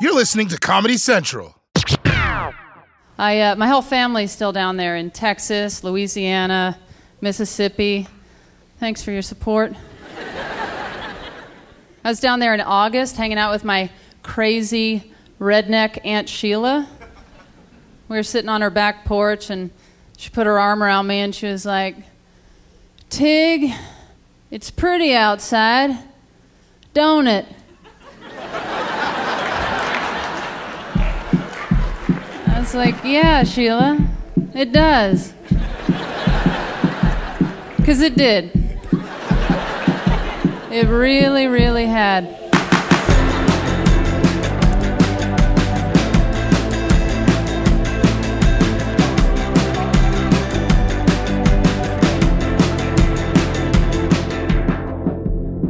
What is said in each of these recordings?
You're listening to Comedy Central. I, uh, my whole family's still down there in Texas, Louisiana, Mississippi. Thanks for your support. I was down there in August hanging out with my crazy redneck Aunt Sheila. We were sitting on her back porch and she put her arm around me and she was like, Tig, it's pretty outside, don't it? I was like, yeah, Sheila, it does. Because it did. It really, really had.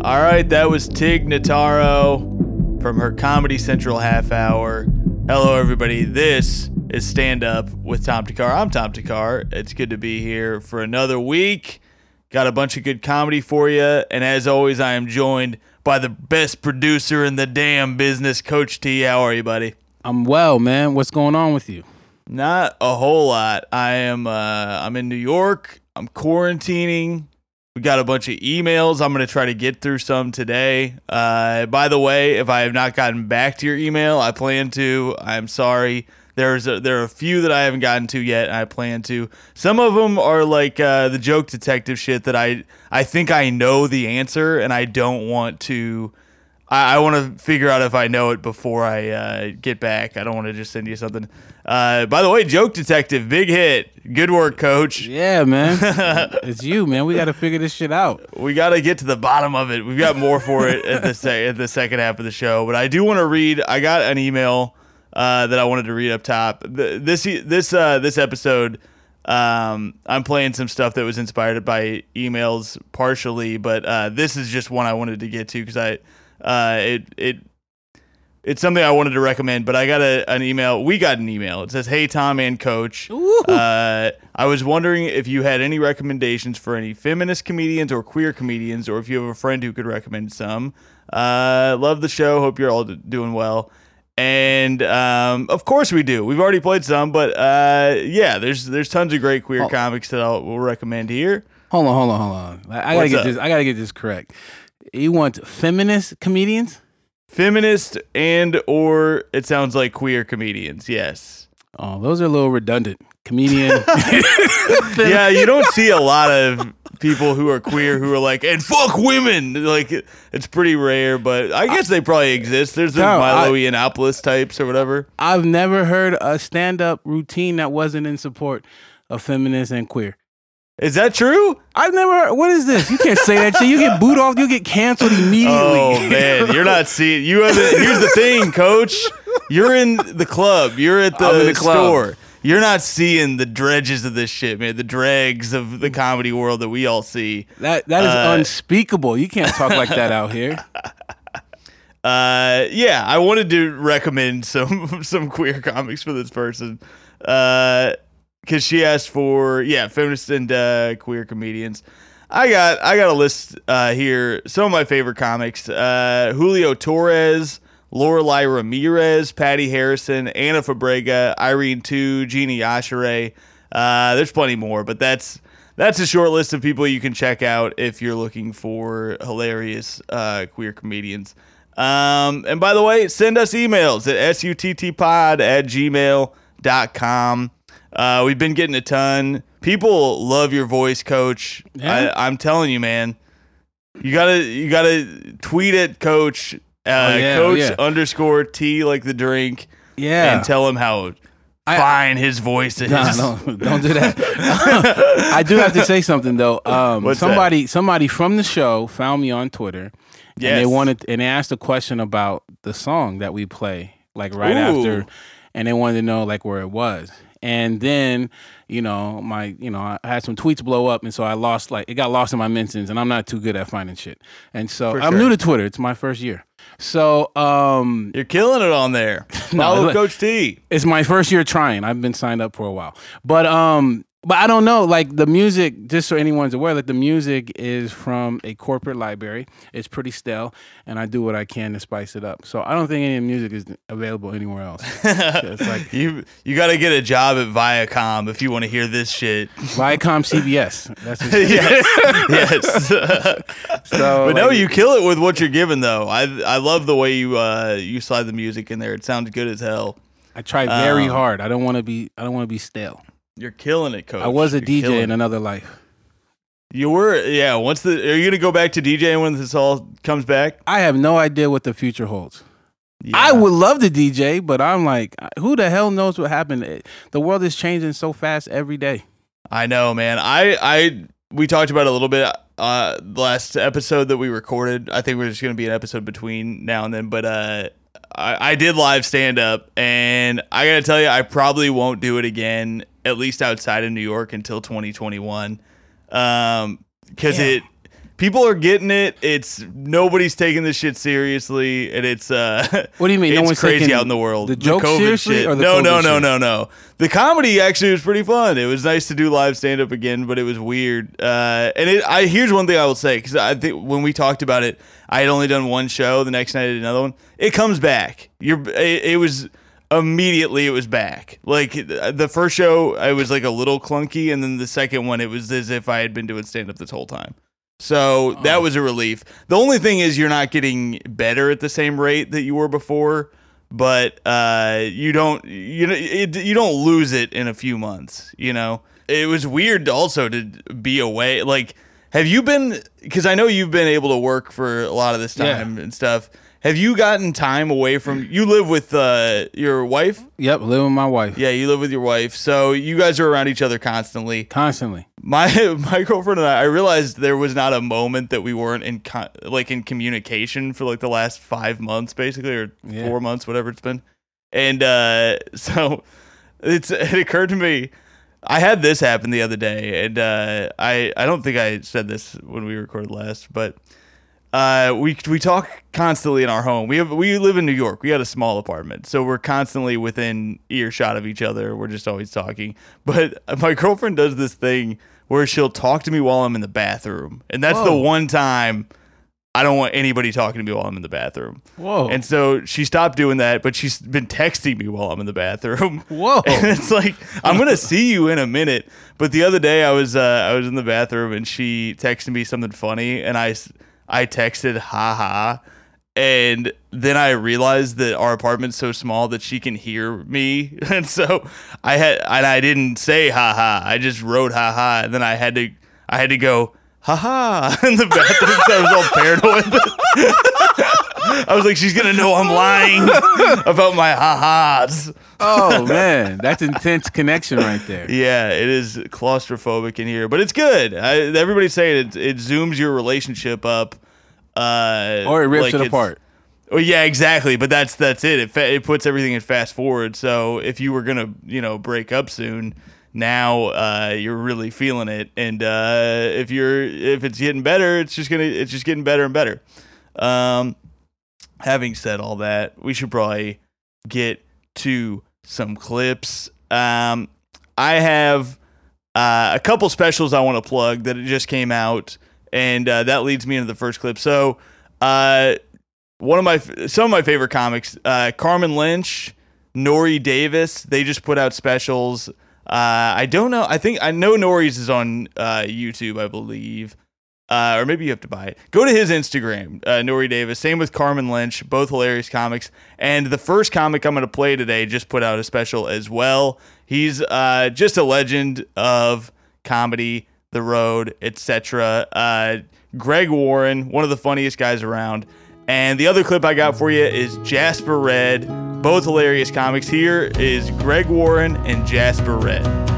All right, that was Tig Notaro from her Comedy Central half hour. Hello, everybody. This is Stand Up with Tom Thakkar. I'm Tom Thakkar. It's good to be here for another week. Got a bunch of good comedy for you. And as always, I am joined by the best producer in the damn business, Coach T. How are you, buddy? I'm well, man. What's going on with you? Not a whole lot. I am uh I'm in New York. I'm quarantining. We got a bunch of emails. I'm going to try to get through some today. Uh, by the way, if I have not gotten back to your email, I plan to. I'm sorry. There's a, there are a few that I haven't gotten to yet. And I plan to. Some of them are like uh, the joke detective shit that I I think I know the answer and I don't want to. I, I want to figure out if I know it before I uh, get back. I don't want to just send you something. Uh, by the way, joke detective, big hit. Good work, coach. Yeah, man. it's you, man. We got to figure this shit out. We got to get to the bottom of it. We've got more for it at the se- at the second half of the show, but I do want to read. I got an email uh, that I wanted to read up top. The, this this uh, this episode, um, I'm playing some stuff that was inspired by emails partially, but uh, this is just one I wanted to get to because I uh, it it it's something I wanted to recommend, but I got a, an email. We got an email. It says, "Hey Tom and Coach, uh, I was wondering if you had any recommendations for any feminist comedians or queer comedians, or if you have a friend who could recommend some. Uh, love the show. Hope you're all doing well." And um, of course we do. We've already played some, but uh, yeah, there's there's tons of great queer Oh. comics that I'll will recommend here. Hold on, hold on, hold on. I, I gotta get up? this. I gotta get this correct. You want feminist comedians? Feminist and or it sounds like queer comedians. Yes. Oh, those are a little redundant. Comedian. yeah, you don't see a lot of people who are queer who are like, and fuck women. Like, it's pretty rare, but I guess they probably exist. There's the No, I- Milo Yiannopoulos types or whatever. I've never heard a stand-up routine that wasn't in support of feminists and queer. Is that true? I've never heard. What is this? You can't say that shit. You get booed off. You get canceled immediately. Oh man, you're not seeing. You haven't. Here's the thing, Coach. You're in the club. You're at the, I'm in the club. You're not seeing the dredges of this shit, man. The dregs of the comedy world that we all see. That that is Uh, unspeakable. You can't talk like that out here. Uh, yeah, I wanted to recommend some some queer comics for this person. Uh, because she asked for yeah, feminist and uh, queer comedians. I got I got a list uh, here. Some of my favorite comics: uh, Julio Torres, Lorelei Ramirez, Patty Harrison, Ana Fabrega, Irene Tu, Jeannie Ashere. Uh, there's plenty more, but that's that's a short list of people you can check out if you're looking for hilarious uh, queer comedians. Um, and by the way, send us emails at suttpod at gmail.com. Uh, we've been getting a ton. People love your voice, coach. Yeah? I, I'm telling you, man. You gotta you gotta tweet at coach uh, Oh, yeah, coach yeah. underscore T like the drink Yeah. and tell him how I- fine his voice is. Nah, no, don't do that. I do have to say something though. Um, What's that? somebody, somebody from the show found me on Twitter, and they wanted and they asked a question about the song that we play, like right Ooh. after, and they wanted to know like where it was. And then, you know, my, you know, I had some tweets blow up, and so I lost like it got lost in my mentions, and I'm not too good at finding shit. And so For I'm sure. new to Twitter. It's my first year. So um, You're killing it on there. No, Follow look- Coach T. it's my first year trying. I've been signed up for a while, but um, but I don't know. Like the music, just so anyone's aware, like the music is from a corporate library. It's pretty stale, and I do what I can to spice it up. So I don't think any of the music is available anywhere else. it's like You you got to get a job at Viacom if you want to hear this shit. Viacom CBS. That's just, yes, yes. so. but no, like, you kill it with what you're given though. I I love the way you uh you slide the music in there. It sounds good as hell. I try very Um, hard. I don't want to be. I don't want to be stale. You're killing it, coach. I was a You're DJ in it. another life. You were, yeah. Once the are you gonna go back to DJing when this all comes back? I have no idea what the future holds. Yeah. I would love to DJ, but I'm like, who the hell knows what happened? The world is changing so fast every day. I know, man. I I we talked about it a little bit uh last episode that we recorded. I think we're just gonna be an episode between now and then, but uh I, I did live stand up and I gotta tell you, I probably won't do it again, at least outside of New York until twenty twenty one. Um because it people are getting it. It's nobody's taking this shit seriously and it's uh What do you mean? It's no one's crazy out in the world. The joke COVID seriously, shit. or the no, COVID no, no, no, no. The comedy actually was pretty fun. It was nice to do live stand up again, but it was weird. Uh, and it, I here's one thing I will say because I think when we talked about it, I had only done one show. The next night I did another one. It comes back. You're. It, it was immediately. It was back. Like the first show, I was like a little clunky, and then the second one, it was as if I had been doing stand up this whole time. So that was a relief. The only thing is you're not getting better at the same rate that you were before, but uh, you don't you know it, you don't lose it in a few months. You know, it was weird also to be away. Like, have you been? Because I know you've been able to work for a lot of this Yeah. time and stuff. Have you gotten time away from? You live with uh, your wife. Yep, live with my wife Yeah, you live with your wife, so you guys are around each other constantly constantly. my my girlfriend and I, I realized there was not a moment that we weren't in co- like in communication for like the last five months, basically, or Yeah. four months, whatever it's been. And uh, so it's it occurred to me, I had this happen the other day, and uh, I I don't think I said this when we recorded last, but uh, we we talk constantly in our home. We have we live in New York. We had a small apartment, so we're constantly within earshot of each other. We're just always talking. But my girlfriend does this thing where she'll talk to me while I'm in the bathroom, and that's the one time I don't want anybody talking to me while I'm in the bathroom. Whoa. And so she stopped doing that, but she's been texting me while I'm in the bathroom. Whoa. And it's like I'm gonna see you in a minute. But the other day I was uh, I was in the bathroom and she texted me something funny, and I I texted ha ha, and then I realized that our apartment's so small that she can hear me, and so I had and I didn't say ha ha. I just wrote ha ha, and then I had to I had to go ha ha in the bathroom. so I was all paranoid. I was like, she's gonna know I'm lying about my ha ha's. Oh man, that's intense connection right there. Yeah, it is claustrophobic in here, but it's good. I, everybody's saying it, it zooms your relationship up, uh, Or it rips like it apart. Oh yeah, exactly. But that's that's it. It fa- it puts everything in fast forward. So if you were gonna you know break up soon, now uh, you're really feeling it. And uh, if you're if it's getting better, it's just gonna it's just getting better and better. Um, having said all that, we should probably get to some clips. Um, I have uh, a couple specials I want to plug that just came out, and uh, that leads me into the first clip. So, uh, one of my some of my favorite comics, uh, Carmen Lynch, Nore Davis, they just put out specials. Uh, I don't know. I think I know Nore's is on uh, YouTube, I believe. Uh, or maybe you have to buy it. Go to his Instagram, uh, Nore Davis. Same with Carmen Lynch, both hilarious comics. And the first comic I'm going to play today just put out a special as well. He's uh, just a legend of comedy, the road, etc. Uh, Greg Warren, one of the funniest guys around. And the other clip I got for you is Jasper Redd, both hilarious comics. Here is Greg Warren and Jasper Redd.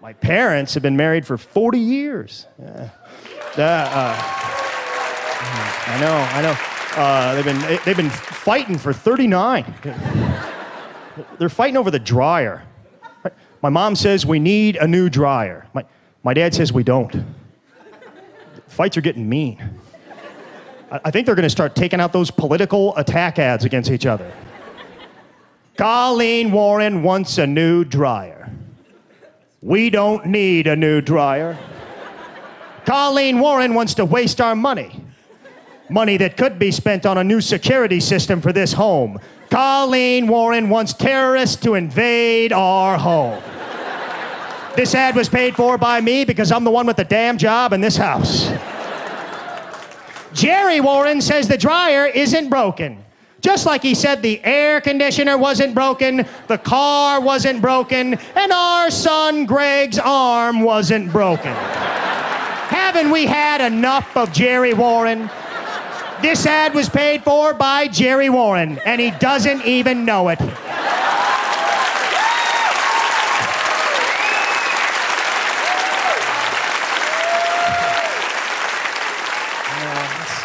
My parents have been married for 40 years. Yeah. Uh, I know, I know. Uh, they've been they've been fighting for 39. They're fighting over the dryer. My mom says we need a new dryer. My, my dad says we don't. Fights are getting mean. I think they're going to start taking out those political attack ads against each other. Colleen Warren wants a new dryer. We don't need a new dryer. Colleen Warren wants to waste our money. Money that could be spent on a new security system for this home. Colleen Warren wants terrorists to invade our home. This ad was paid for by me because I'm the one with the damn job in this house. Jerry Warren says the dryer isn't broken. Just like he said the air conditioner wasn't broken, the car wasn't broken, and our son Greg's arm wasn't broken. Haven't we had enough of Jerry Warren? This ad was paid for by Jerry Warren, and he doesn't even know it.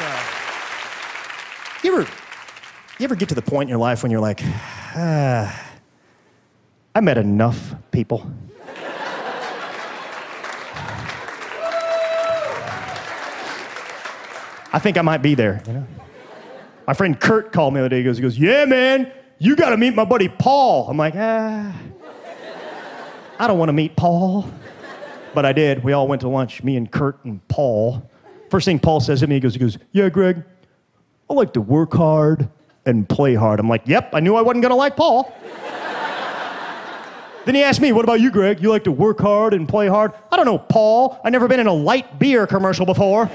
Uh, you ever, you ever get to the point in your life when you're like, ah, I met enough people? I think I might be there, you know? My friend Kurt called me the other day. He goes, he goes, Yeah, man, you got to meet my buddy Paul. I'm like, Ah, I don't want to meet Paul. But I did. We all went to lunch, me and Kurt and Paul. First thing Paul says to me, he goes, he goes, Yeah, Greg, I like to work hard and play hard. I'm like, Yep, I knew I wasn't going to like Paul. then he asked me, What about you, Greg? You like to work hard and play hard? I don't know, Paul. i never been in a light beer commercial before.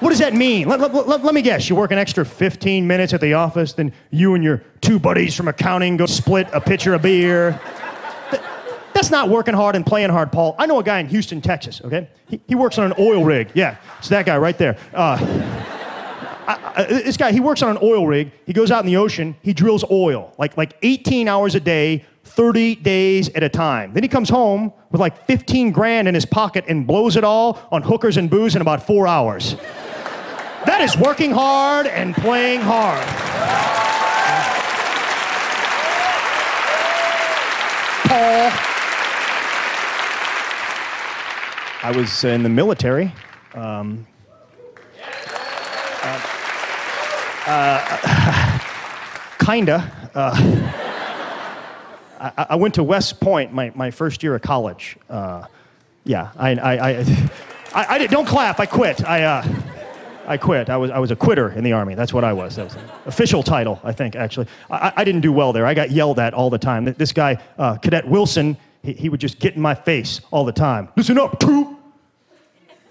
What does that mean? Let, let, let, let, me guess. You work an extra 15 minutes at the office, then you and your two buddies from accounting go split a pitcher of beer. That's not working hard and playing hard, Paul. I know a guy in Houston, Texas, okay? He, he works on an oil rig. Yeah, it's that guy right there. Uh, I, I, this guy, he works on an oil rig. He goes out in the ocean, he drills oil, like, like 18 hours a day, 30 days at a time. Then he comes home with like 15 grand in his pocket and blows it all on hookers and booze in about four hours. That is working hard and playing hard. Paul. I was in the military. Um, uh, kinda. Uh, I, I, went to West Point my, my first year of college. Uh, yeah, I, I, I, I, did, don't clap. I quit. I, uh, I quit. I was, I was a quitter in the Army. That's what I was. That was an official title, I think, actually. I, I didn't do well there. I got yelled at all the time. This guy, uh, Cadet Wilson, he, he would just get in my face all the time. Listen up, troop.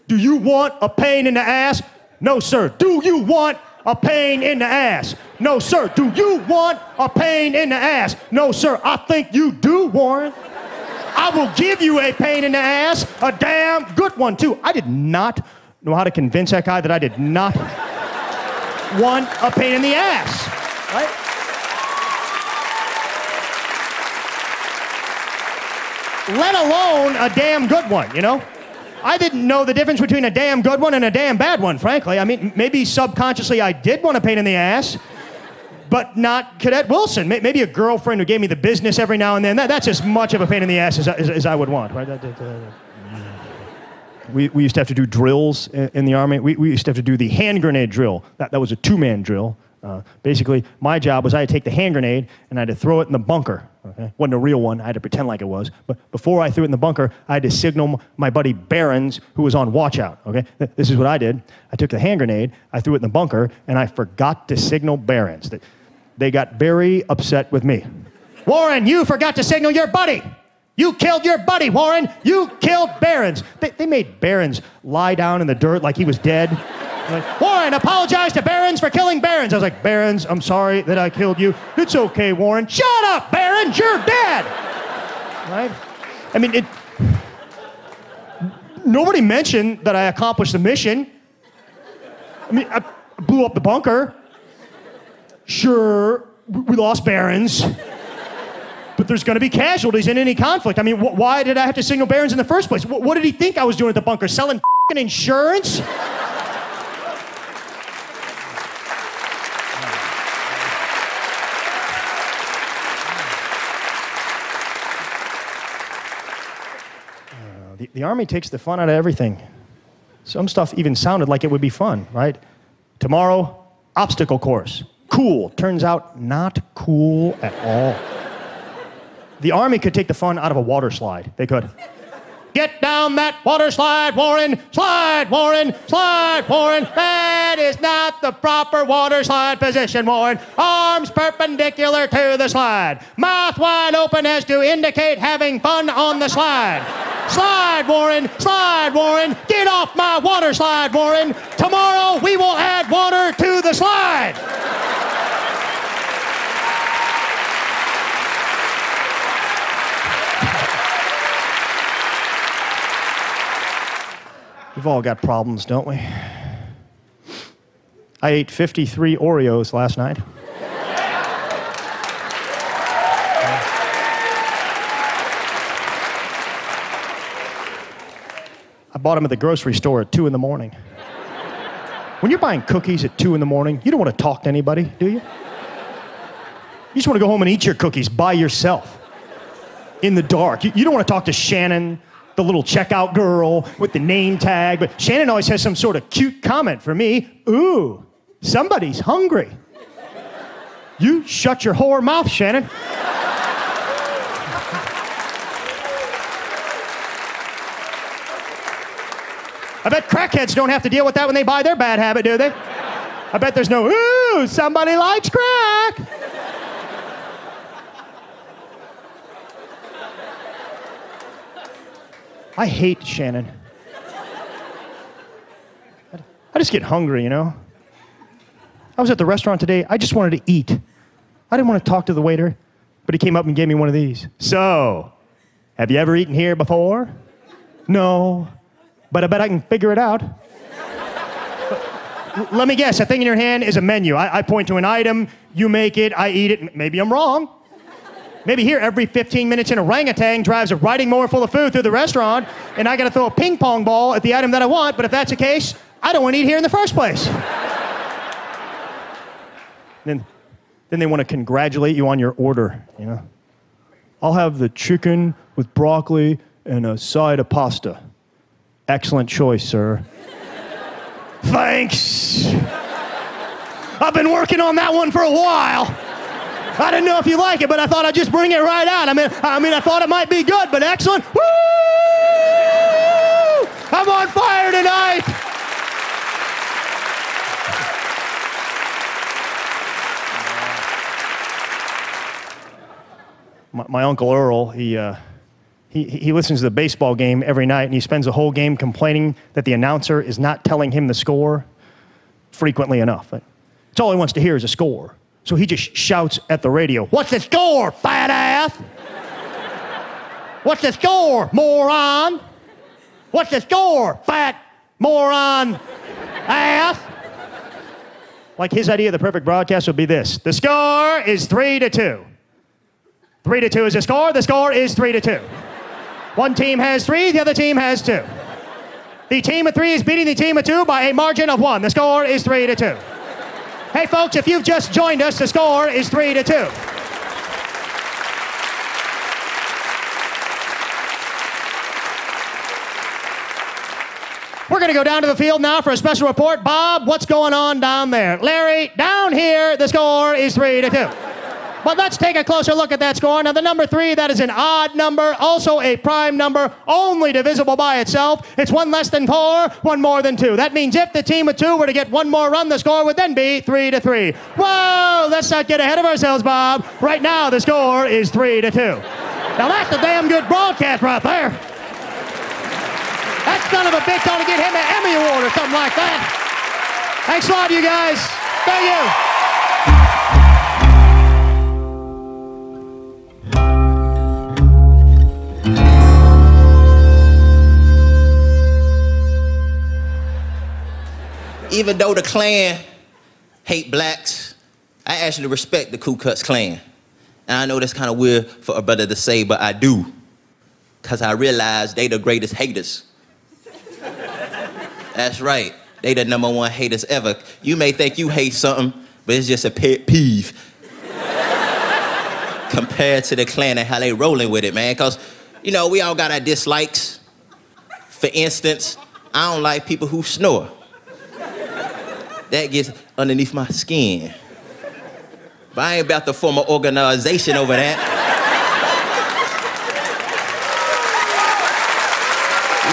Do you want a pain in the ass? No, sir. Do you want a pain in the ass? No, sir. Do you want a pain in the ass? No, sir. I think you do, Warren. I will give you a pain in the ass, a damn good one, too. I did not know how to convince that guy that I did not want a pain in the ass. Right? Let alone a damn good one, you know? I didn't know the difference between a damn good one and a damn bad one, frankly. I mean, maybe subconsciously I did want a pain in the ass, but not Cadet Wilson. Maybe a girlfriend who gave me the business every now and then. That, that's as much of a pain in the ass as, as, as I would want, right? We, we used to have to do drills in, in the Army. We, we used to have to do the hand grenade drill. That, that was a two man drill. Uh, basically, my job was I had to take the hand grenade and I had to throw it in the bunker. Okay? wasn't a real one. I had to pretend like it was. But before I threw it in the bunker, I had to signal my buddy Barons, who was on watch out. Okay? This is what I did. I took the hand grenade, I threw it in the bunker, and I forgot to signal Barons. They got very upset with me. Warren, you forgot to signal your buddy. You killed your buddy, Warren. You killed Barons. They, they made Barons lie down in the dirt like he was dead. Like, Warren, apologize to Barons for killing Barons. I was like, Barons, I'm sorry that I killed you. It's okay, Warren. Shut up, Barons, you're dead. Right? I mean, it. Nobody mentioned that I accomplished the mission. I mean, I blew up the bunker. Sure, we lost Barons. But there's going to be casualties in any conflict. I mean, wh- why did I have to signal Barons in the first place? Wh- what did he think I was doing at the bunker? Selling insurance? The, army takes the fun out of everything. Some stuff even sounded like it would be fun, right? Tomorrow, obstacle course. Cool. Turns out not cool at all. The army could take the fun out of a water slide. They could. Get down that water slide, Warren. Slide, Warren. Slide, Warren. That is not the proper water slide position, Warren. Arms perpendicular to the slide. Mouth wide open as to indicate having fun on the slide. Slide, Warren. Slide, Warren. Get off my water slide, Warren. Tomorrow we will add water to the slide. We've all got problems, don't we? I ate 53 Oreos last night. I bought them at the grocery store at 2 in the morning. When you're buying cookies at 2 in the morning, you don't want to talk to anybody, do you? You just want to go home and eat your cookies by yourself in the dark. You, you don't want to talk to Shannon, the little checkout girl with the name tag, but Shannon always has some sort of cute comment for me. Ooh, somebody's hungry. You shut your whore mouth, Shannon. I bet crackheads don't have to deal with that when they buy their bad habit, do they? I bet there's no, ooh, somebody likes crack. I hate Shannon. I just get hungry, you know? I was at the restaurant today. I just wanted to eat. I didn't want to talk to the waiter, but he came up and gave me one of these. So, have you ever eaten here before? No, but I bet I can figure it out. Let me guess, that thing in your hand is a menu. I, I point to an item, you make it, I eat it. Maybe I'm wrong. Maybe here, every 15 minutes, an orangutan drives a riding mower full of food through the restaurant, and I gotta throw a ping pong ball at the item that I want, but if that's the case, I don't wanna eat here in the first place. then, then they wanna congratulate you on your order, you know? I'll have the chicken with broccoli and a side of pasta. Excellent choice, sir. Thanks. I've been working on that one for a while. I didn't know if you like it, but I thought I'd just bring it right out. I mean, I mean, I thought it might be good, but excellent. Woo! I'm on fire tonight. My, my uncle Earl, he, uh, he, he listens to the baseball game every night, and he spends the whole game complaining that the announcer is not telling him the score frequently enough. It's all he wants to hear is a score. So he just shouts at the radio, What's the score, fat ass? What's the score, moron? What's the score, fat moron ass? Like his idea of the perfect broadcast would be this the score is three to two. Three to two is the score, the score is three to two. One team has three, the other team has two. The team of three is beating the team of two by a margin of one. The score is three to two. Hey, folks, if you've just joined us, the score is three to two. We're going to go down to the field now for a special report. Bob, what's going on down there? Larry, down here, the score is three to two. But let's take a closer look at that score. Now, the number three, that is an odd number, also a prime number, only divisible by itself. It's one less than four, one more than two. That means if the team of two were to get one more run, the score would then be three to three. Whoa, let's not get ahead of ourselves, Bob. Right now, the score is three to two. Now that's a damn good broadcast right there. That son of a bitch ought to get him an Emmy Award or something like that. Thanks a lot, you guys. Thank you. Even though the Klan hate blacks, I actually respect the Ku Klux Klan. And I know that's kind of weird for a brother to say, but I do. Because I realize they the greatest haters. that's right. They the number one haters ever. You may think you hate something, but it's just a pet peeve. Compared to the Klan and how they rolling with it, man. Because, you know, we all got our dislikes. For instance, I don't like people who snore that gets underneath my skin. But I ain't about to form an organization over that.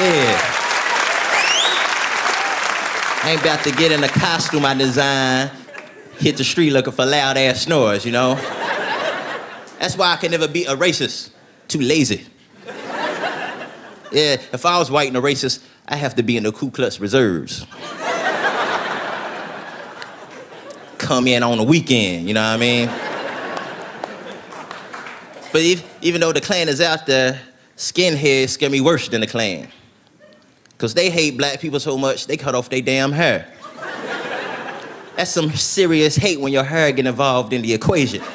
Yeah. I ain't about to get in a costume I design, hit the street looking for loud ass snores, you know? That's why I can never be a racist. Too lazy. Yeah, if I was white and a racist, I have to be in the Ku Klux Reserves. Come in on the weekend, you know what I mean? but if, even though the Klan is out there, skinheads scare me worse than the Klan. Because they hate black people so much, they cut off their damn hair. That's some serious hate when your hair get involved in the equation. like,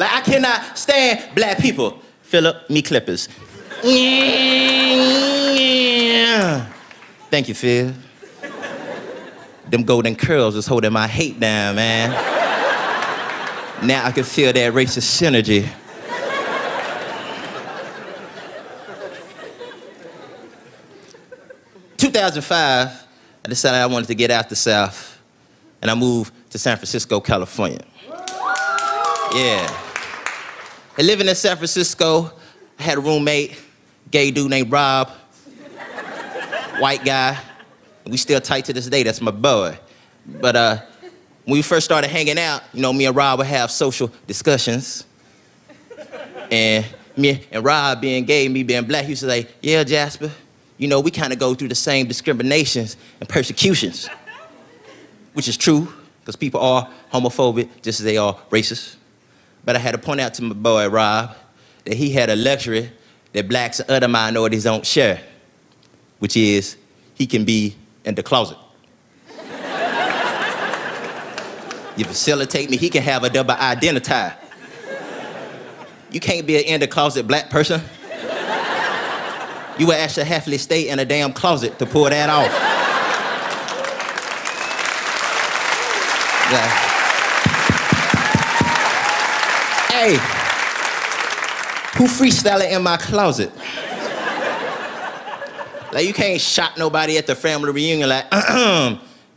I cannot stand black people. Philip, me clippers. Thank you, Phil them golden curls was holding my hate down, man. now I can feel that racist synergy. Two thousand five, I decided I wanted to get out the South, and I moved to San Francisco, California. Yeah. And living in San Francisco, I had a roommate, gay dude named Rob, white guy. We still tight to this day. That's my boy. But uh, when we first started hanging out, you know, me and Rob would have social discussions. And me and Rob being gay, me being black, he used to say, yeah, Jasper, you know, we kind of go through the same discriminations and persecutions. Which is true, because people are homophobic just as they are racist. But I had to point out to my boy Rob that he had a luxury that blacks and other minorities don't share, which is he can be in the closet. you facilitate me, he can have a double identity. You can't be an in the closet black person. You would actually have to stay in a damn closet to pull that off. Yeah. Hey, who freestyling in my closet? Like you can't shot nobody at the family reunion like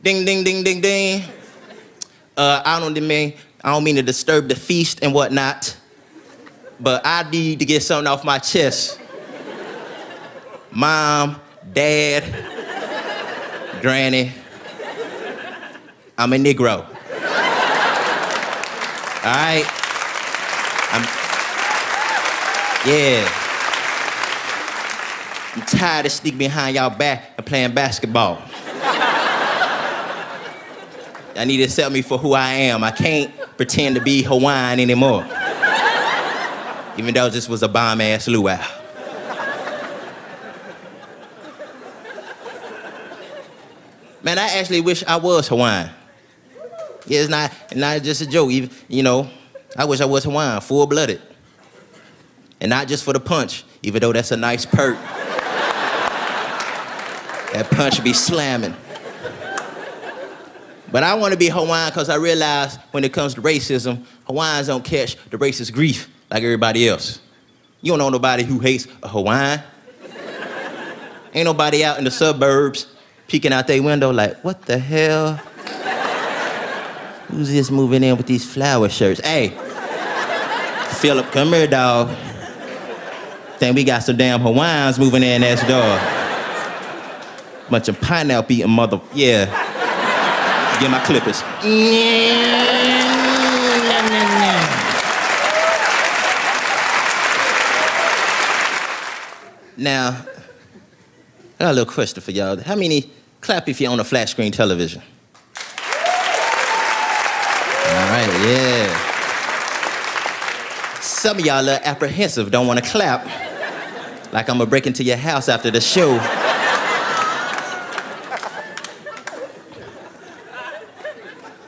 ding ding ding ding ding. Uh, I don't mean I don't mean to disturb the feast and whatnot, but I need to get something off my chest. Mom, dad, granny, I'm a Negro. All right? I'm, yeah. I'm tired of sneaking behind y'all back and playing basketball. I need to accept me for who I am. I can't pretend to be Hawaiian anymore. Even though this was a bomb ass luau. Man, I actually wish I was Hawaiian. Yeah, it's not, not just a joke. Even, you know, I wish I was Hawaiian, full blooded. And not just for the punch, even though that's a nice perk. That punch be slamming. But I want to be Hawaiian because I realize when it comes to racism, Hawaiians don't catch the racist grief like everybody else. You don't know nobody who hates a Hawaiian. Ain't nobody out in the suburbs peeking out their window like, what the hell? Who's this moving in with these flower shirts? Hey, Philip, come here, dog. Think we got some damn Hawaiians moving in next door. Bunch of pineapple eating mother. Yeah. Get my clippers. Now, I got a little question for y'all. How many clap if you own a flat screen television? All right, yeah. Some of y'all are apprehensive, don't want to clap. Like I'm gonna break into your house after the show.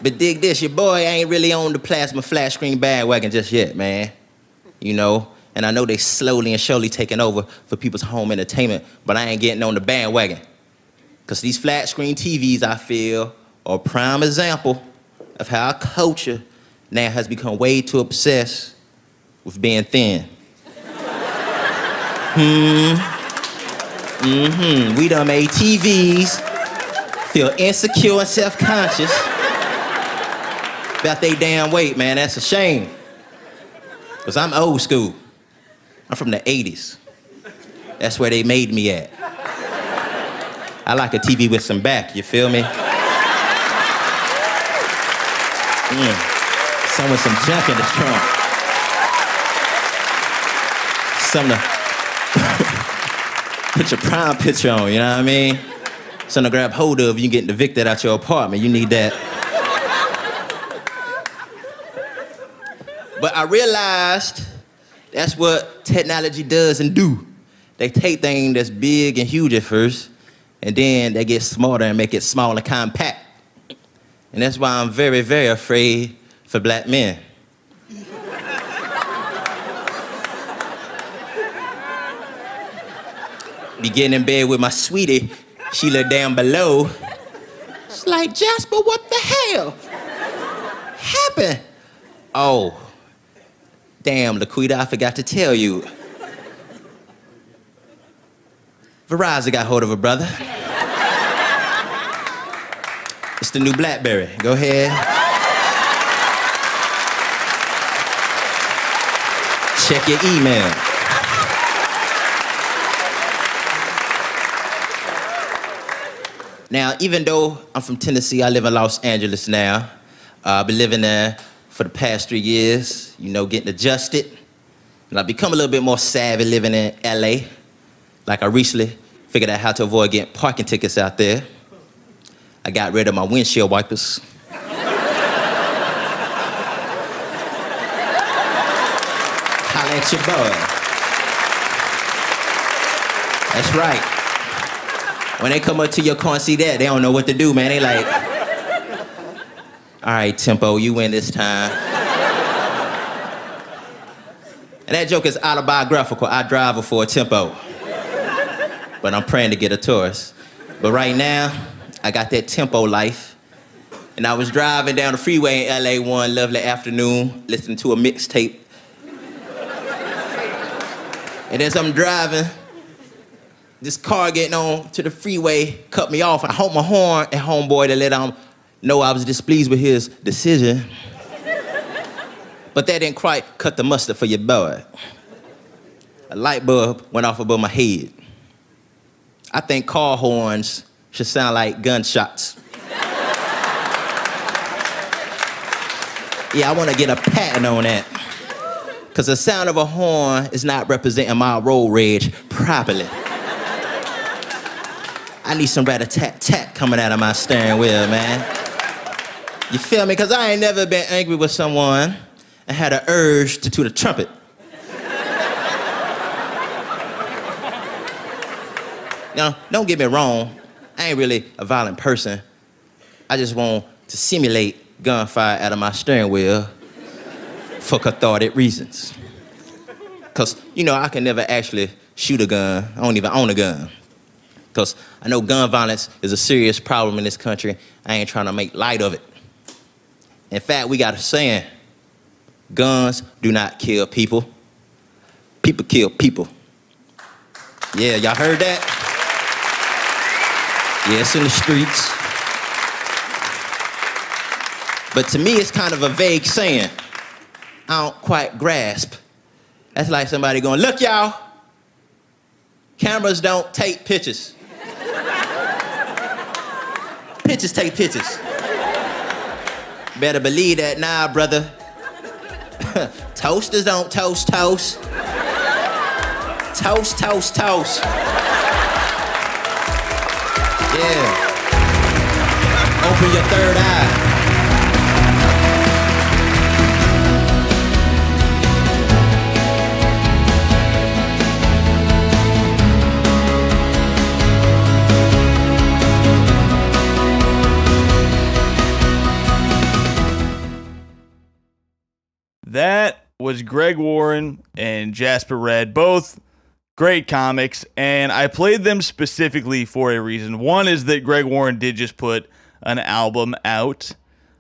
But dig this, your boy ain't really on the plasma flat screen bandwagon just yet, man. You know, and I know they slowly and surely taking over for people's home entertainment, but I ain't getting on the bandwagon. Cause these flat screen TVs, I feel, are a prime example of how our culture now has become way too obsessed with being thin. hmm. Mm-hmm. We done made TVs feel insecure and self-conscious about they damn weight, man. That's a shame. Because I'm old school. I'm from the 80s. That's where they made me at. I like a TV with some back, you feel me? Mm. Some with some junk in the trunk. Something to put your prime picture on, you know what I mean? Something to grab hold of, you getting evicted out your apartment. You need that. But I realized that's what technology does and do. They take things that's big and huge at first, and then they get smarter and make it small and compact. And that's why I'm very, very afraid for black men. Be getting in bed with my sweetie, Sheila down below. It's like, Jasper, what the hell happened? Oh, damn, Laquita, I forgot to tell you. Verizon got hold of a brother. It's the new Blackberry. Go ahead. Check your email. Now, even though I'm from Tennessee, I live in Los Angeles now. Uh, I've been living there for the past three years, you know, getting adjusted. And I've become a little bit more savvy living in LA. Like I recently figured out how to avoid getting parking tickets out there. I got rid of my windshield wipers. Holla at your boy. That's right. When they come up to your car and see that, they don't know what to do, man. They like, all right, Tempo, you win this time. and that joke is autobiographical. I drive her for a Tempo. But I'm praying to get a Taurus. But right now, I got that Tempo life. And I was driving down the freeway in LA one lovely afternoon, listening to a mixtape. and as I'm driving, this car getting on to the freeway cut me off. and I honked my horn at homeboy to let him know I was displeased with his decision. but that didn't quite cut the mustard for your boy. A light bulb went off above my head. I think car horns should sound like gunshots. yeah, I want to get a patent on that. Because the sound of a horn is not representing my road rage properly. I need some rat a tat tat coming out of my steering wheel, man. You feel me? Because I ain't never been angry with someone and had an urge to toot a trumpet. now, don't get me wrong, I ain't really a violent person. I just want to simulate gunfire out of my steering wheel for cathartic reasons. Because, you know, I can never actually shoot a gun, I don't even own a gun. Because I know gun violence is a serious problem in this country. I ain't trying to make light of it. In fact, we got a saying guns do not kill people, people kill people. Yeah, y'all heard that? Yeah, in the streets. But to me, it's kind of a vague saying. I don't quite grasp. That's like somebody going, look, y'all, cameras don't take pictures. pictures take pictures. Better believe that now, brother. Toasters don't toast toast. Toast, toast, toast. Yeah. Open your third eye. Was Greg Warren and Jasper Redd, both great comics, and I played them specifically for a reason. One is that Greg Warren did just put an album out,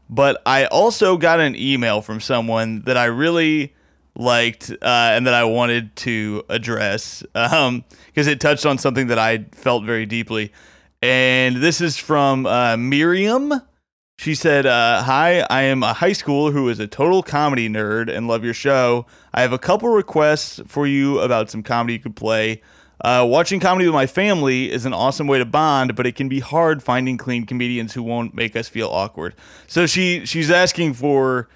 but I also got an email from someone that I really liked uh, and that I wanted to address because it touched on something that I felt very deeply. And this is from uh, Miriam. She said, uh, Hi, I am a high schooler who is a total comedy nerd and love your show. I have a couple requests for you about some comedy you could play. Uh, watching comedy with my family is an awesome way to bond, but it can be hard finding clean comedians who won't make us feel awkward. So she she's asking for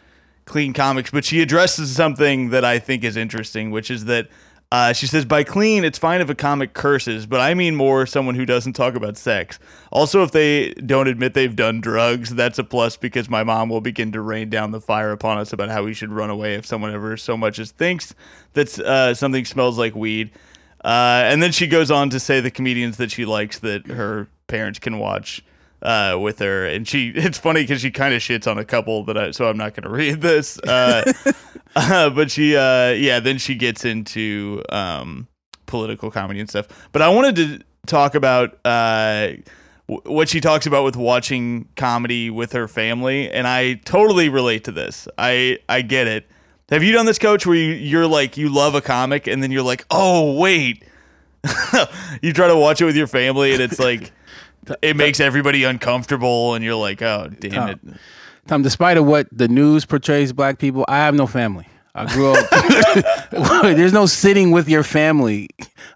clean comics, but she addresses something that I think is interesting, which is that uh, she says, by clean, it's fine if a comic curses, but I mean more someone who doesn't talk about sex. Also, if they don't admit they've done drugs, that's a plus because my mom will begin to rain down the fire upon us about how we should run away if someone ever so much as thinks that uh, something smells like weed. Uh, and then she goes on to say the comedians that she likes that her parents can watch uh, with her, and she it's funny because she kind of shits on a couple that I so I'm not going to read this, uh, uh, but she uh, yeah then she gets into um, political comedy and stuff. But I wanted to talk about uh, w- what she talks about with watching comedy with her family, and I totally relate to this. I I get it. Have you done this, Coach? Where you, you're like you love a comic, and then you're like, oh wait. you try to watch it with your family and it's like it makes everybody uncomfortable and you're like oh damn it Tom, despite of what the news portrays black people, I have no family. I grew up. There's no sitting with your family.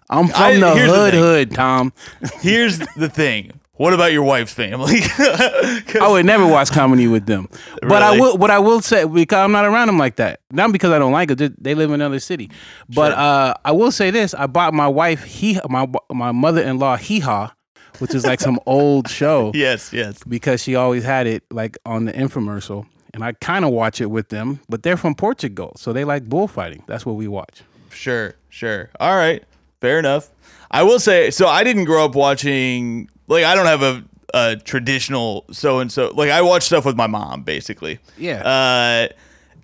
I'm from I- the here's the hood, hood, Tom. here's the thing what about your wife's family? I would never watch comedy with them. But I will. What I will say because I'm not around them like that. Not because I don't like it. They live in another city. But uh, I will say this: I bought my wife he my my mother-in-law hee haw, which is like some old show. yes yes because she always had it like on the infomercial. And I kind of watch it with them, but they're from Portugal, so they like bullfighting. That's what we watch. Sure, sure. All right, fair enough. I will say, so I didn't grow up watching. Like, I don't have a, a traditional so and so. Like, I watch stuff with my mom, basically. Yeah. Uh,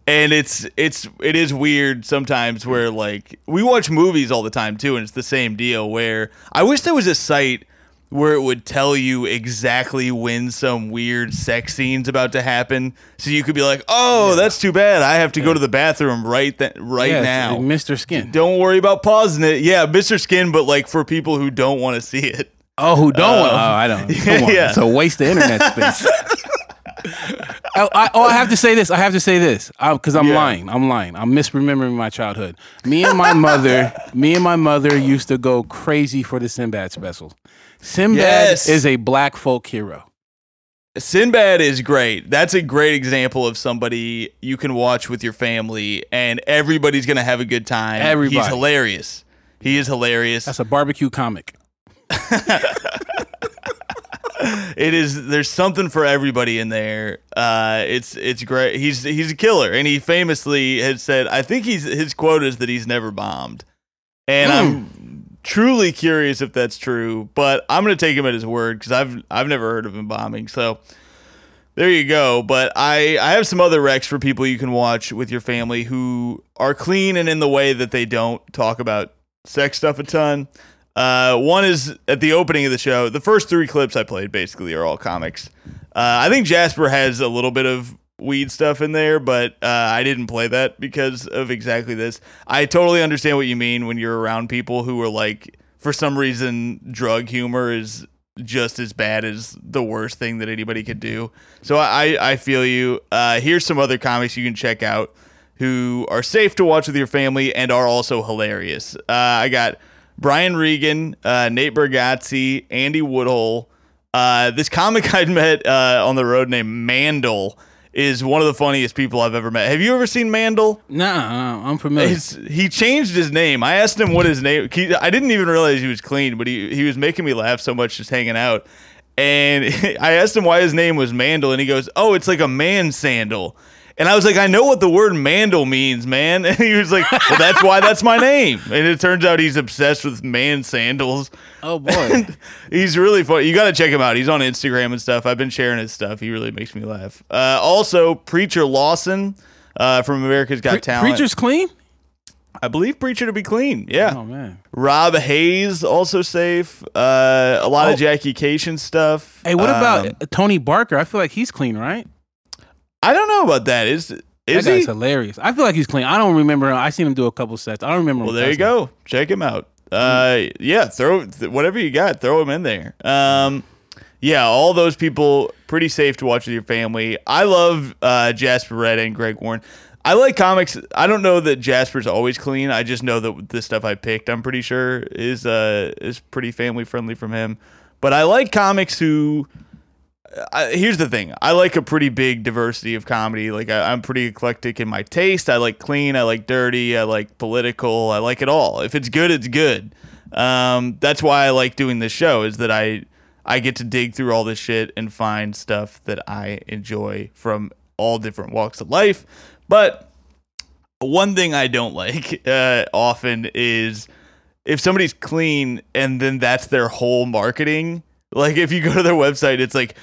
and it's it's it is weird sometimes where like we watch movies all the time too, and it's the same deal. Where I wish there was a site where it would tell you exactly when some weird sex scene's about to happen, so you could be like, "Oh, that's too bad. I have to go to the bathroom right th- right Yeah, now." Mr. Skin. Don't worry about pausing it. Yeah, Mr. Skin, but like for people who don't want to see it. Oh, who don't want? Uh, Oh, I don't. Come on. yeah. It's a waste of internet space. oh, I, oh, I have to say this. I have to say this because I'm Yeah. lying. I'm lying. I'm misremembering my childhood. Me and my mother, me and my mother used to go crazy for the Sinbad specials. Sinbad Yes. is a black folk hero. Sinbad is great. That's a great example of somebody you can watch with your family and everybody's going to have a good time. He's Everybody. hilarious. He is hilarious. That's a barbecue comic. it is there's something for everybody in there. Uh it's it's great. He's he's a killer and he famously has said I think he's his quote is that he's never bombed. And I'm truly curious if that's true, but I'm going to take him at his word cuz I've I've never heard of him bombing. So there you go. But I, I have some other recs for people you can watch with your family who are clean and in the way that they don't talk about sex stuff a ton. Uh, one is at the opening of the show. The first three clips I played basically are all comics. Uh, I think Jasper has a little bit of weed stuff in there, but uh, I didn't play that because of exactly this. I totally understand what you mean when you're around people who are like, for some reason, drug humor is just as bad as the worst thing that anybody could do. So I, I feel you. Uh, here's some other comics you can check out who are safe to watch with your family and are also hilarious. Uh, I got Brian Regan, uh, Nate Bargatze, Andy Woodhull. Uh, this comic I'd met uh, on the road named Mandel is one of the funniest people I've ever met. Have you ever seen Mandel? Nah, uh, I'm familiar. It's, he changed his name. I asked him what his name. He, I didn't even realize he was clean, but he he was making me laugh so much just hanging out. And I asked him why his name was Mandel, and he goes, "Oh, it's like a man sandal." And I was like, "I know what the word mandel means, man." And he was like, "Well, that's why that's my name." And it turns out he's obsessed with man sandals. oh boy. He's really funny. You got to check him out. He's on Instagram and stuff. I've been sharing his stuff. He really makes me laugh. Uh, also, Preacher Lawson uh, from America's Got Pre- Talent. Preacher's clean. I believe Preacher to be clean. Yeah. Oh man. Rob Hayes also safe. Uh, a lot Oh. of Jackie Kashian stuff. Hey, what Um, about Tony Barker? I feel like he's clean, right? I don't know about that. Is is that he? hilarious. I feel like he's clean. I don't remember. I seen him do a couple sets. I don't remember. Well, there you go. Check him out. Uh, yeah, throw th- whatever you got. Throw him in there. Um, yeah, all those people pretty safe to watch with your family. I love uh, Jasper Redd and Greg Warren. I like comics. I don't know that Jasper's always clean. I just know that the stuff I picked, I'm pretty sure is uh is pretty family friendly from him. But I like comics who. I, here's the thing. I like a pretty big diversity of comedy. Like I, I'm pretty eclectic in my taste. I like clean. I like dirty. I like political. I like it all. If it's good, it's good. Um, that's why I like doing this show. Is that I I get to dig through all this shit and find stuff that I enjoy from all different walks of life. But one thing I don't like uh, often is if somebody's clean and then that's their whole marketing. Like if you go to their website, it's like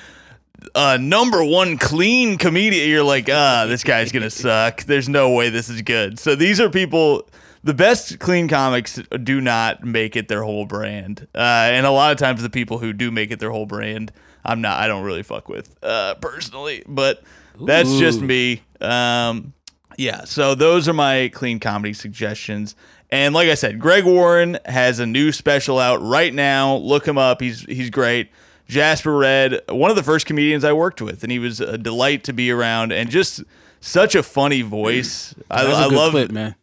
uh, number one clean comedian. You're like, ah, this guy's gonna suck. There's no way this is good. So these are people. The best clean comics do not make it their whole brand, uh, and a lot of times the people who do make it their whole brand, I'm not. I don't really fuck with uh, personally, but that's just me. Um, yeah, so those are my clean comedy suggestions. And like I said, Greg Warren has a new special out right now. Look him up. He's he's great. Jasper Redd, one of the first comedians I worked with, and he was a delight to be around and just such a funny voice. I, That was a I good love clip, man.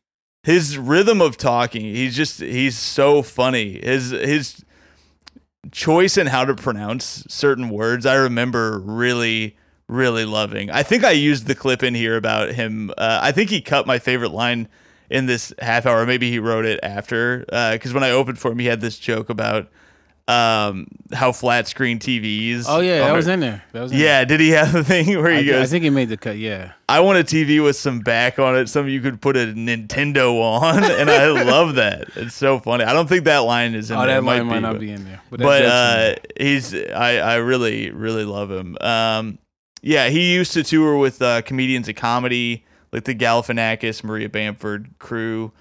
his rhythm of talking. He's just he's so funny. His his choice in how to pronounce certain words, I remember really really loving. I think I used the clip in here about him. Uh, I think he cut my favorite line in this half hour. Maybe he wrote it after because when I opened for him, he had this joke about um, how flat screen TVs. Oh yeah, that are- was in there. That was in Yeah, did he have the thing where there. he I, goes? I think he made the cut. Yeah. I want a TV with some back on it, something you could put a Nintendo on, and I love that. It's so funny. I don't think that line is in Oh, there. that It line might be, not but, be in there. But, But uh, he's I I really really love him. Um, yeah, he used to tour with uh, comedians of comedy like the Galifianakis, Maria Bamford crew,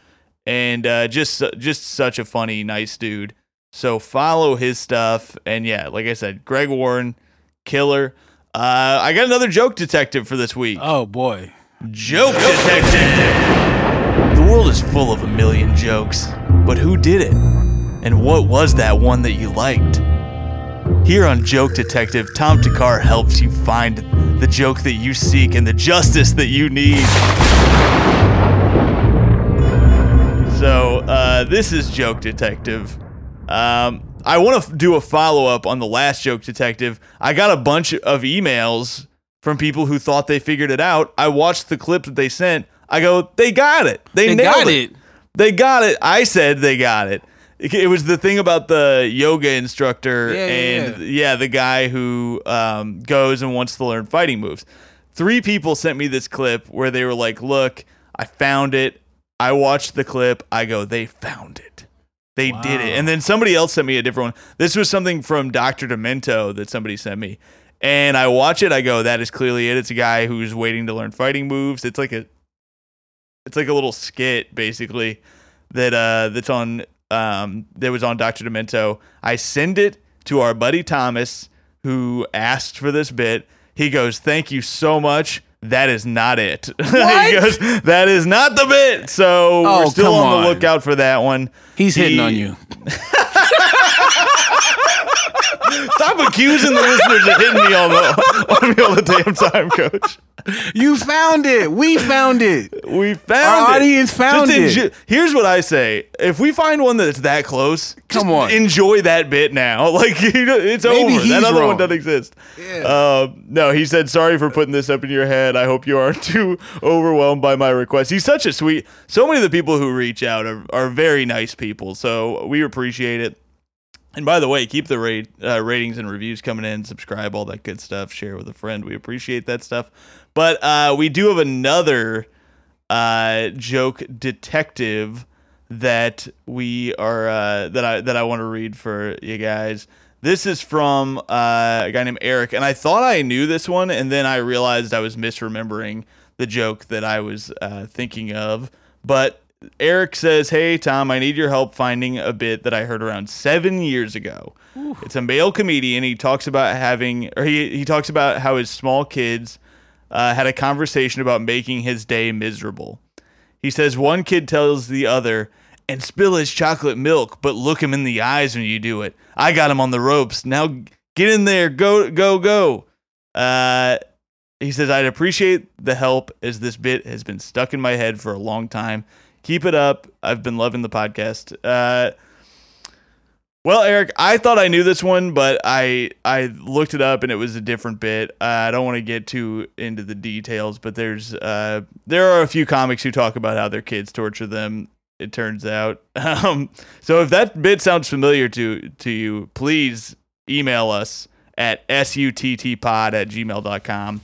and uh, just just such a funny, nice dude. So follow his stuff, and yeah, like I said, Greg Warren, killer. Uh, I got another joke detective for this week. oh boy. Joke detective. The world is full of a million jokes, but who did it? And what was that one that you liked? Here on Joke Detective, Tom Thakkar helps you find the joke that you seek and the justice that you need. So, uh, this is Joke Detective. Um, I want to f- do a follow up on the last Joke Detective. I got a bunch of emails from people who thought they figured it out. I watched the clip that they sent. I go, they got it. They, They nailed got it. it. They got it. I said they got it. It it was the thing about the yoga instructor Yeah, yeah, and yeah. the guy who um, goes and wants to learn fighting moves. Three people sent me this clip where they were like, "Look, I found it. I watched the clip. I go, they found it. They did it." And then somebody else sent me a different one. This was something from Doctor Demento that somebody sent me, and I watch it. I go, "That is clearly it. It's a guy who's waiting to learn fighting moves. It's like a it's like a little skit basically that uh that's on um that was on Dr. Demento. I send it to our buddy Thomas who asked for this bit. He goes, "Thank you so much. That is not it." he goes, "That is not the bit." So Oh, we're still come on, the lookout for that one. He's hitting on you. Stop accusing the listeners of hitting me all the, on me all the damn time, coach. You found it. We found it. We found Our it. audience found Just it. Here's what I say: if we find one that's that close, Come on. enjoy that bit now. Like you know, it's Maybe over. That other one doesn't exist. Uh, no, he said, "Sorry for putting this up in your head. I hope you aren't too overwhelmed by my request." He's such a sweet. So many of the people who reach out are, are very nice people. So we appreciate it. And by the way, keep the rate, uh, ratings and reviews coming in. Subscribe, all that good stuff. Share with a friend. We appreciate that stuff. But uh, we do have another uh, joke detective that we are uh, that I that I want to read for you guys. This is from uh, a guy named Eric, and I thought I knew this one, and then I realized I was misremembering the joke that I was uh, thinking of. But Eric says, "Hey Tom, I need your help finding a bit that I heard around seven years ago. It's a male comedian. He talks about having, or he he talks about how his small kids uh, had a conversation about making his day miserable. He says one kid tells the other, and spill his chocolate milk, but look him in the eyes when you do it. I got him on the ropes. Now get in there. Go, go, go. Uh, he says, I'd appreciate the help as this bit has been stuck in my head for a long time. Keep it up. I've been loving the podcast. Uh, well, Eric, I thought I knew this one, but I I looked it up and it was a different bit. Uh, I don't want to get too into the details, but there's uh, there are a few comics who talk about how their kids torture them. It turns out. Um, so if that bit sounds familiar to to you, please email us at suttpod at gmail.com.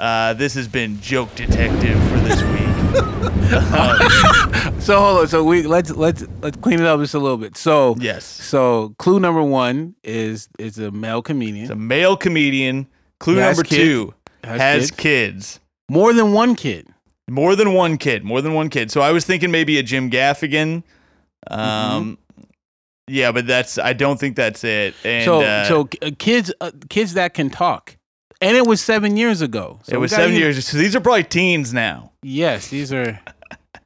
Uh, this has been Joke Detective for this week. So hold on. So we let's let's let's clean it up just a little bit. So Yes. So clue number one is is a male comedian. It's a male comedian. Clue Who has number kids. two Has has, kids. kids. More than one kid. More than one kid. More than one kid. So I was thinking maybe a Jim Gaffigan. Um, yeah, but that's I don't think that's it. And so uh, so uh, kids uh, kids that can talk. And it was seven years ago. So it was seven years. So these are probably teens now. Yes, these are.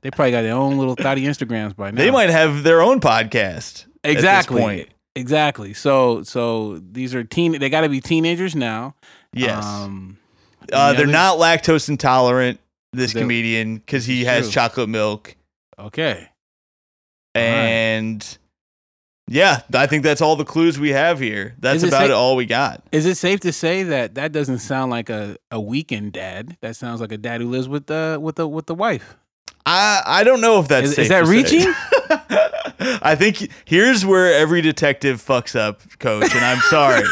They probably got their own little thotty Instagrams by now. They might have their own podcast. exactly point. exactly. So so these are teen. They got to be teenagers now. Yes. Um, uh, they're not lactose intolerant. This They- comedian because he has true. chocolate milk. Okay. And yeah, I think that's all the clues we have here. That's it about safe- it all we got. Is it safe to say that that doesn't sound like a, a weekend dad? That sounds like a dad who lives with the with the with the wife. I I don't know if that's Is, safe is that reaching? I think here's where every detective fucks up, coach, and I'm sorry.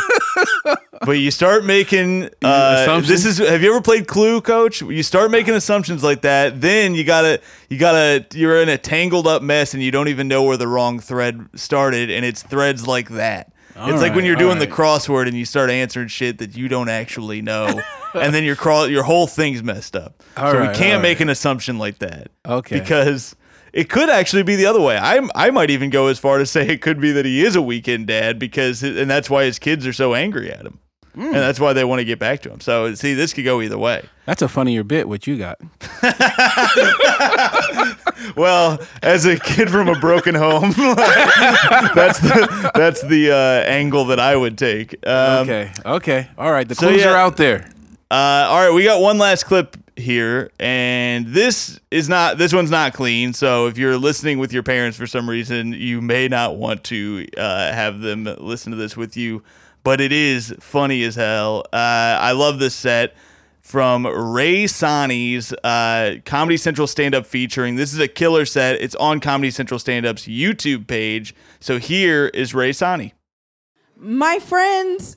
but you start making uh, Assumptions? this is have you ever played Clue, coach? You start making assumptions like that, then you gotta you gotta you're in a tangled up mess and you don't even know where the wrong thread started, and it's threads like that. All it's like when you're doing the crossword and you start answering shit that you don't actually know, and then your crawl your whole thing's messed up. All so right, we can't make right. an assumption like that Okay. because it could actually be the other way. I I might even go as far to say it could be that he is a weekend dad because and that's why his kids are so angry at him. Hmm. And that's why they want to get back to him. So see, this could go either way. That's a funnier bit. What you got? Well, as a kid from a broken home, that's the that's the uh, angle that I would take. Um, okay. Okay. All right. The so clues yeah. are out there. Uh, all right, we got one last clip here, and this is not this one's not clean. So if you're listening with your parents for some reason, you may not want to uh, have them listen to this with you. But it is funny as hell. Uh, I love this set from Rae Sanni's uh, Comedy Central stand up featuring. This is a killer set. It's on Comedy Central stand up's YouTube page. So here is Rae Sanni. my friends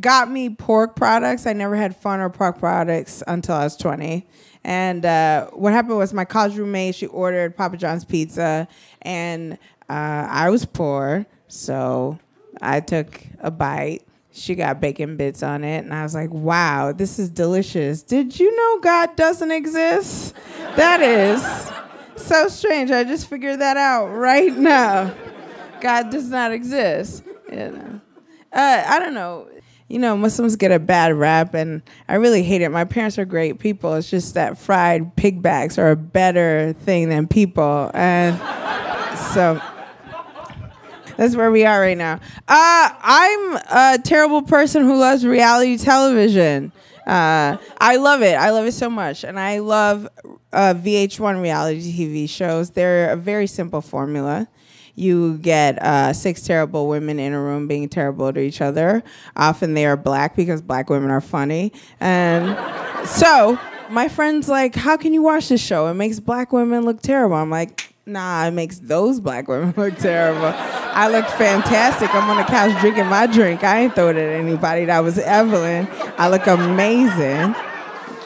got me pork products. I never had fun or pork products until I was 20. And uh, what happened was my college roommate, she ordered Papa John's pizza, and uh, I was poor. So I took a bite. She got bacon bits on it, and I was like, wow, this is delicious. Did you know God doesn't exist? That is so strange. I just figured that out right now. God does not exist. You know. Uh, I don't know. You know, Muslims get a bad rap, and I really hate it. My parents are great people. It's just that fried pig backs are a better thing than people, and so that's where we are right now. Uh, I'm a terrible person who loves reality television. Uh, I love it. I love it so much, and I love uh, VH1 reality TV shows. They're a very simple formula. You get uh, six terrible women in a room being terrible to each other. Often they are black because black women are funny, and so my friend's like, "How can you watch this show? It makes black women look terrible." I'm like, "Nah, it makes those black women look terrible. I look fantastic. I'm on the couch drinking my drink. I ain't throwing it at anybody. That was Evelyn. I look amazing."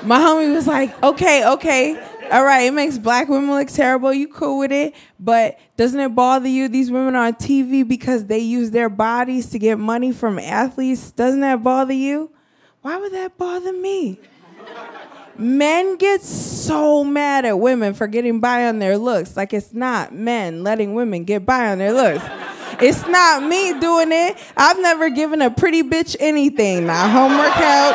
My homie was like, "Okay, okay." All right, it makes black women look terrible. You cool with it, but doesn't it bother you? These women are on TV because they use their bodies to get money from athletes. Doesn't that bother you? Why would that bother me? Men get so mad at women for getting by on their looks. Like it's not men letting women get by on their looks. It's not me doing it. I've never given a pretty bitch anything. Not homework help,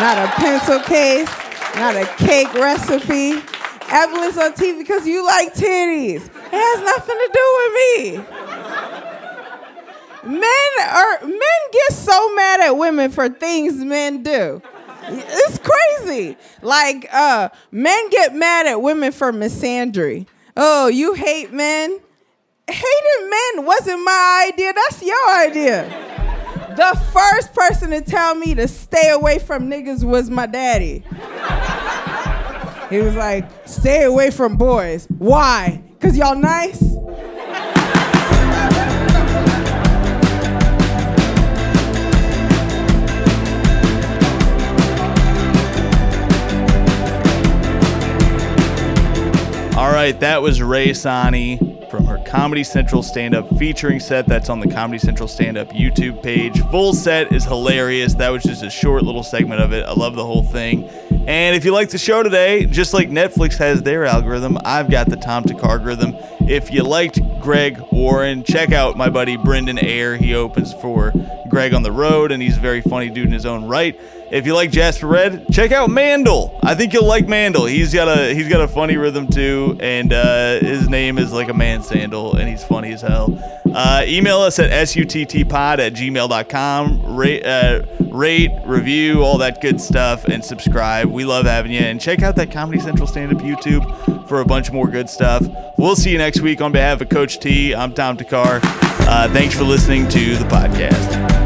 not a pencil case, not a cake recipe. Evelyn's on TV because you like titties. It has nothing to do with me. Men are men get so mad at women for things men do. It's crazy. Like uh, men get mad at women for misandry. Oh, you hate men? Hating men wasn't my idea. That's your idea. The first person to tell me to stay away from niggas was my daddy. He was like, stay away from boys. Why? Because y'all nice? All right, that was Rae Sanni from her Comedy Central stand up featuring set that's on the Comedy Central stand up YouTube page. Full set is hilarious. That was just a short little segment of it. I love the whole thing. And if you like the show today, just like Netflix has their algorithm, I've got the Tom algorithm. If you liked Greg Warren, check out my buddy Brendan Ayer. He opens for Greg on the road, and he's a very funny dude in his own right. If you like Jasper Redd, check out Mandel. I think you'll like Mandel. He's got a he's got a funny rhythm too, and uh, his name is like a man sandal, and he's funny as hell. Uh, email us at suttpod at gmail.com. Rate, uh, rate, review, all that good stuff, and subscribe. We love having you. And check out that Comedy Central stand up YouTube for a bunch more good stuff. We'll see you next week on behalf of Coach T. I'm Tom Thakkar. Uh, thanks for listening to the podcast.